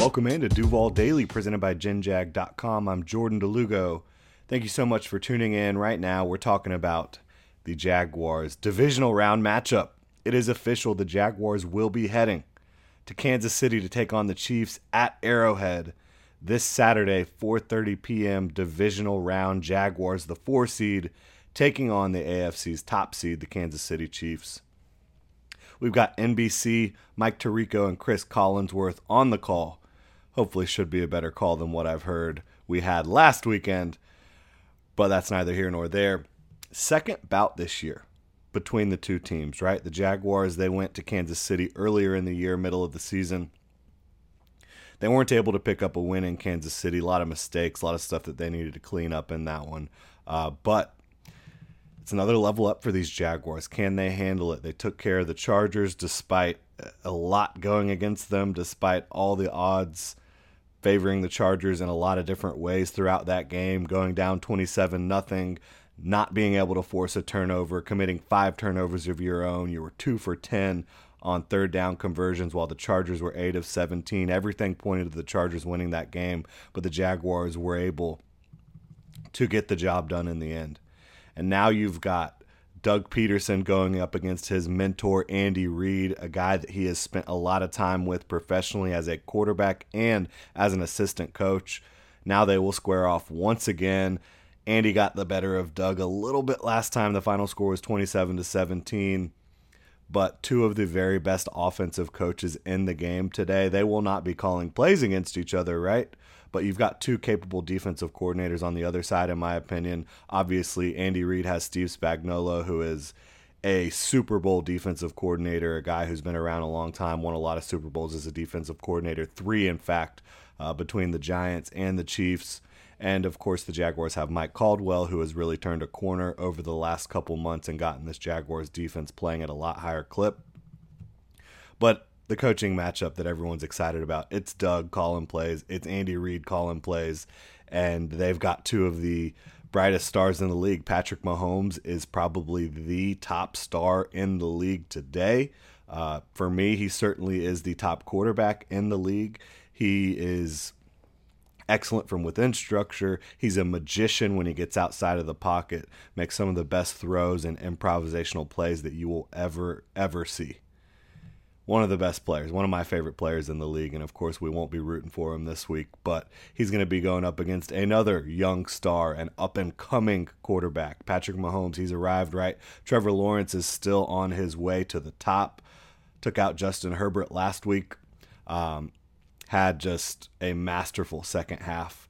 Welcome into Duval Daily, presented by GenJag.com. I'm Jordan DeLugo. Thank you so much for tuning in. Right now, we're talking about the Jaguars divisional round matchup. It is official. The Jaguars will be heading to Kansas City to take on the Chiefs at Arrowhead this Saturday, 4:30 p.m. divisional round. Jaguars, the 4 seed, taking on the AFC's top seed, the Kansas City Chiefs. We've got NBC, Mike Tirico, and Chris Collinsworth on the call hopefully should be a better call than what I've heard we had last weekend. But that's neither here nor there. Second bout this year between the two teams, right? The Jaguars, they went to Kansas City earlier in the year, middle of the season. They weren't able to pick up a win in Kansas City. A lot of mistakes, a lot of stuff that they needed to clean up in that one. Uh, but it's another level up for these Jaguars. Can they handle it? They took care of the Chargers despite a lot going against them, despite all the odds favoring the Chargers in a lot of different ways throughout that game, going down 27 nothing, not being able to force a turnover, committing five turnovers of your own. You were 2 for 10 on third down conversions while the Chargers were 8 of 17. Everything pointed to the Chargers winning that game, but the Jaguars were able to get the job done in the end. And now you've got Doug Pederson going up against his mentor, Andy Reid, a guy that he has spent a lot of time with professionally as a quarterback and as an assistant coach. Now they will square off once again. Andy got the better of Doug a little bit last time. The final score was 27 to 17. But two of the very best offensive coaches in the game today, they will not be calling plays against each other, right? But you've got two capable defensive coordinators on the other side, in my opinion. Obviously, Andy Reid has Steve Spagnuolo, who is a Super Bowl defensive coordinator, a guy who's been around a long time, won a lot of Super Bowls as a defensive coordinator, three, in fact, uh, between the Giants and the Chiefs. And of course, the Jaguars have Mike Caldwell, who has really turned a corner over the last couple months and gotten this Jaguars defense playing at a lot higher clip. But the coaching matchup that everyone's excited about. It's Doug calling plays, it's Andy Reid calling plays, and they've got two of the brightest stars in the league. Patrick Mahomes is probably the top star in the league today. Uh, for me, he certainly is the top quarterback in the league. He is excellent from within structure. He's a magician when he gets outside of the pocket, makes some of the best throws and improvisational plays that you will ever, ever see one of the best players, one of my favorite players in the league. And of course, we won't be rooting for him this week, but he's going to be going up against another young star and up and coming quarterback, Patrick Mahomes. He's arrived right. Trevor Lawrence is still on his way to the top. Took out Justin Herbert last week. Um, had just a masterful second half.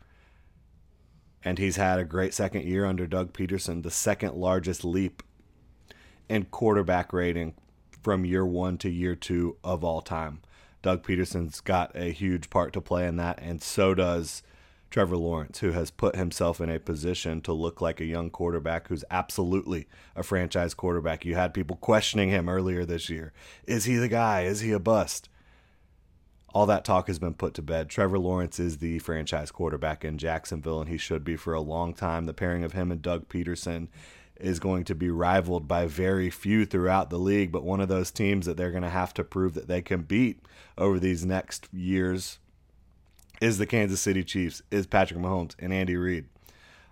And he's had a great second year under Doug Pederson, the second largest leap in quarterback rating from year one to year two of all time. Doug Pederson's got a huge part to play in that, and so does Trevor Lawrence, who has put himself in a position to look like a young quarterback who's absolutely a franchise quarterback. You had people questioning him earlier this year. Is he the guy? Is he a bust? All that talk has been put to bed. Trevor Lawrence is the franchise quarterback in Jacksonville, and he should be for a long time. The pairing of him and Doug Pederson is going to be rivaled by very few throughout the league, but one of those teams that they're going to have to prove that they can beat over these next years is the Kansas City Chiefs, is Patrick Mahomes and Andy Reid.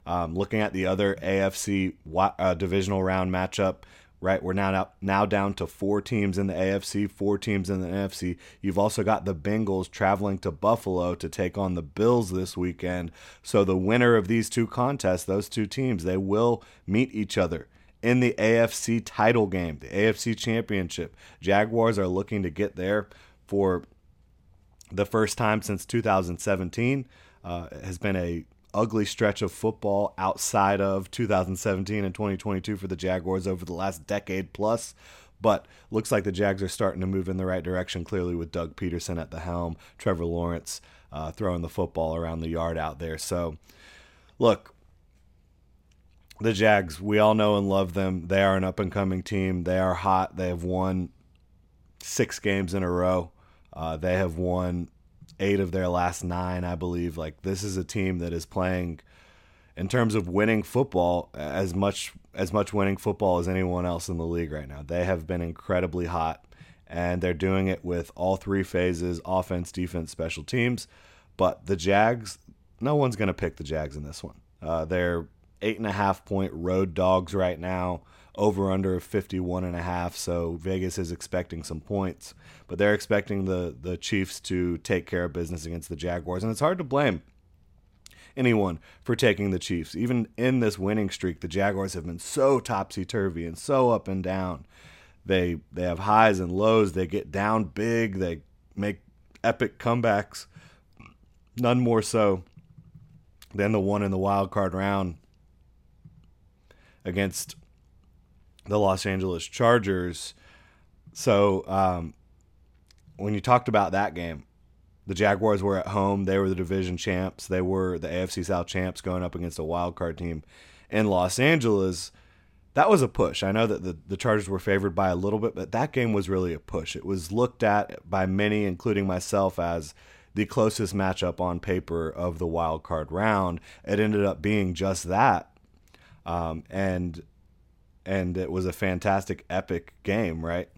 Um, looking at the other AFC uh, divisional round matchup, right? We're now now down to four teams in the AFC, four teams in the NFC. You've also got the Bengals traveling to Buffalo to take on the Bills this weekend. So the winner of these two contests, those two teams, they will meet each other in the AFC title game, the AFC Championship. Jaguars are looking to get there for the first time since 2017. Uh, has been a ugly stretch of football outside of 2017 and 2022 for the Jaguars over the last decade plus. But looks like the Jags are starting to move in the right direction, clearly, with Doug Pederson at the helm, Trevor Lawrence uh, throwing the football around the yard out there. So, look, the Jags, we all know and love them. They are an up and coming team. They are hot. They have won six games in a row. Uh, they have won eight of their last nine, I believe. Like, this is a team that is playing in terms of winning football as much as much winning football as anyone else in the league right now. They have been incredibly hot and they're doing it with all three phases offense, defense, special teams. But the Jags, no one's going to pick the Jags in this one. Uh, they're eight and a half point road dogs right now, over under 51 and a half. So Vegas is expecting some points, but they're expecting the, the Chiefs to take care of business against the Jaguars. And it's hard to blame anyone for taking the Chiefs. Even in this winning streak, the Jaguars have been so topsy turvy and so up and down. They they have highs and lows. They get down big. They make epic comebacks. None more so than the one in the wild card round against the Los Angeles Chargers. So um, when you talked about that game, the Jaguars were at home. They were the division champs. They were the AFC South champs going up against a wild card team in Los Angeles. That was a push. I know that the, the Chargers were favored by a little bit, but that game was really a push. It was looked at by many, including myself, as the closest matchup on paper of the wild card round. It ended up being just that, um, and and it was a fantastic, epic game, right?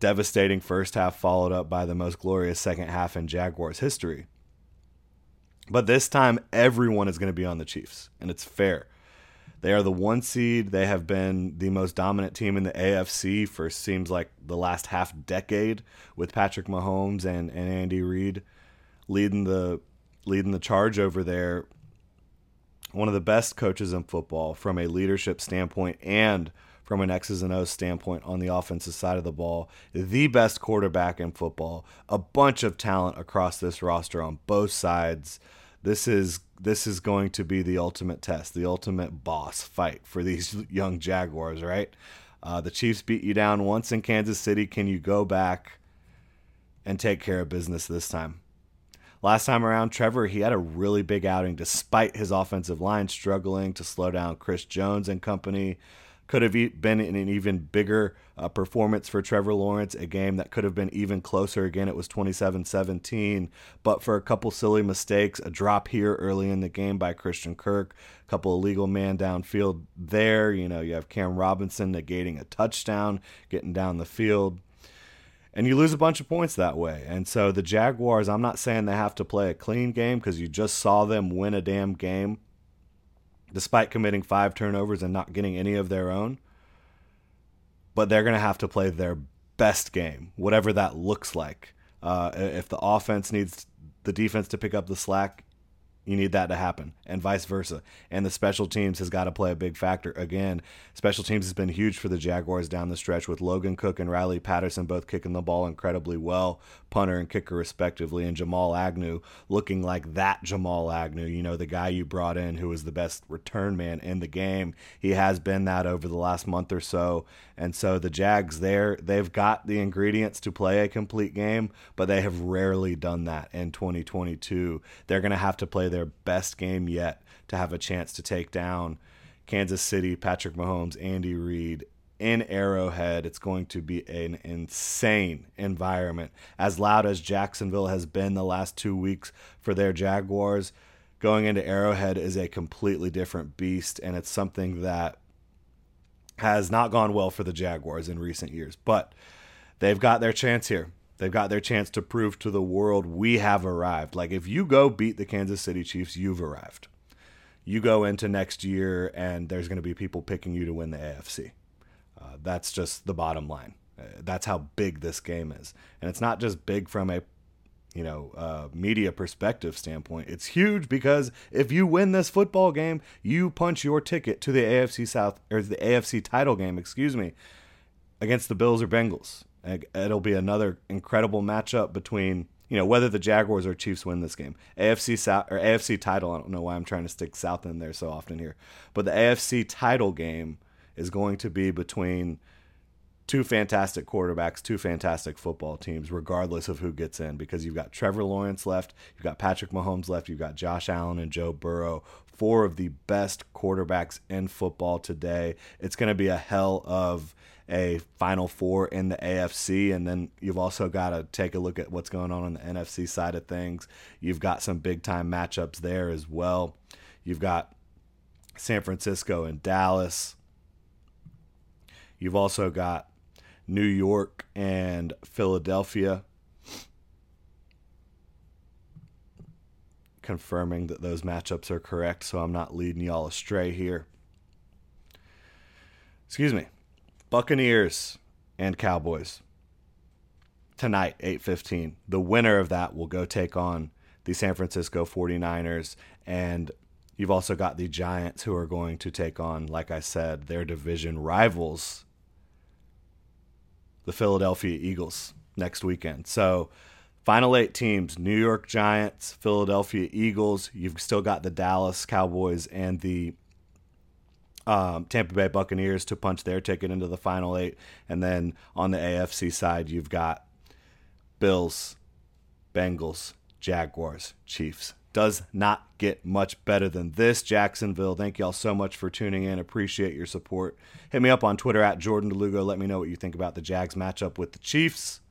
devastating first half followed up by the most glorious second half in Jaguars history. But this time, everyone is going to be on the Chiefs, and it's fair. They are the one seed. They have been the most dominant team in the AFC for seems like the last half decade, with Patrick Mahomes and, and Andy Reid leading the leading the charge over there. One of the best coaches in football from a leadership standpoint and from an X's and O's standpoint on the offensive side of the ball. The best quarterback in football. A bunch of talent across this roster on both sides. This is this is going to be the ultimate test, the ultimate boss fight for these young Jaguars, right? Uh, the Chiefs beat you down once in Kansas City. Can you go back and take care of business this time? Last time around, Trevor, he had a really big outing despite his offensive line struggling to slow down Chris Jones and company could have been in an even bigger uh, performance for Trevor Lawrence, a game that could have been even closer. Again, it was 27 17, but for a couple silly mistakes, a drop here early in the game by Christian Kirk, a couple illegal man downfield there. You know, you have Cam Robinson negating a touchdown, getting down the field. And you lose a bunch of points that way. And so the Jaguars, I'm not saying they have to play a clean game because you just saw them win a damn game despite committing five turnovers and not getting any of their own. But they're going to have to play their best game, whatever that looks like. Uh, if the offense needs the defense to pick up the slack, you need that to happen, and vice versa. And the special teams has got to play a big factor. Again, special teams has been huge for the Jaguars down the stretch with Logan Cooke and Riley Patterson both kicking the ball incredibly well, punter and kicker respectively, and Jamal Agnew looking like that Jamal Agnew, you know, the guy you brought in who was the best return man in the game. He has been that over the last month or so. And so the Jags there, they've got the ingredients to play a complete game, but they have rarely done that in 2022. They're going to have to play their best game yet to have a chance to take down Kansas City, Patrick Mahomes, Andy Reid in Arrowhead. It's going to be an insane environment. As loud as Jacksonville has been the last two weeks for their Jaguars, going into Arrowhead is a completely different beast, and it's something that has not gone well for the Jaguars in recent years. But they've got their chance here. They've got their chance to prove to the world we have arrived. Like if you go beat the Kansas City Chiefs, you've arrived. You go into next year and there's going to be people picking you to win the AFC. Uh, that's just the bottom line. Uh, that's how big this game is, and it's not just big from a you know uh, media perspective standpoint. It's huge because if you win this football game, you punch your ticket to the AFC South or the AFC title game. Excuse me, against the Bills or Bengals. It'll be another incredible matchup between you know whether the Jaguars or Chiefs win this game. AFC South or AFC title. I don't know why I'm trying to stick South in there so often here, but the AFC title game is going to be between two fantastic quarterbacks, two fantastic football teams, regardless of who gets in, because you've got Trevor Lawrence left, you've got Patrick Mahomes left, you've got Josh Allen and Joe Burrow, four of the best quarterbacks in football today. It's going to be a hell of a Final Four in the AFC, and then you've also got to take a look at what's going on on the NFC side of things. You've got some big time matchups there as well. You've got San Francisco and Dallas. You've also got New York and Philadelphia. Confirming that those matchups are correct, so I'm not leading y'all astray here. Excuse me. Buccaneers and Cowboys. Tonight, 8:15. The winner of that will go take on the San Francisco 49ers and you've also got the Giants who are going to take on like I said their division rivals the Philadelphia Eagles next weekend. So, final eight teams New York Giants, Philadelphia Eagles. You've still got the Dallas Cowboys and the um, Tampa Bay Buccaneers to punch their ticket into the final eight. And then on the AFC side, you've got Bills, Bengals, Jaguars, Chiefs does not get much better than this. Jacksonville, thank y'all so much for tuning in. Appreciate your support. Hit me up on Twitter at Jordan DeLugo. Let me know what you think about the Jags matchup with the Chiefs.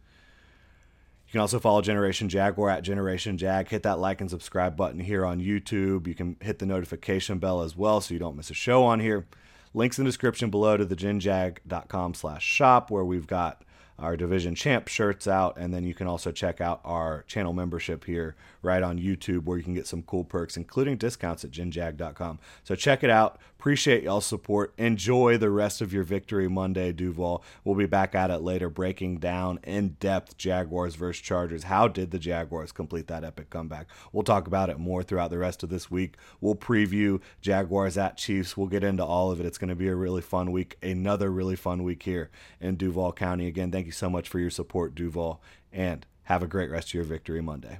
You can also follow Generation Jaguar at Generation Jag. Hit that like and subscribe button here on YouTube. You can hit the notification bell as well so you don't miss a show on here. Links in the description below to the genjag.com slash shop where we've got our division champ shirts out and then you can also check out our channel membership here right on youtube where you can get some cool perks including discounts at genjag.com so check it out appreciate y'all's support. Enjoy the rest of your victory monday duval. We'll be back at it later breaking down in depth jaguars versus chargers. How did the jaguars complete that epic comeback? We'll talk about it more throughout the rest of this week. We'll preview jaguars at chiefs. We'll get into all of it. It's going to be a really fun week another really fun week here in duval county. Again thank you so much for your support, Duval, and have a great rest of your Victory Monday.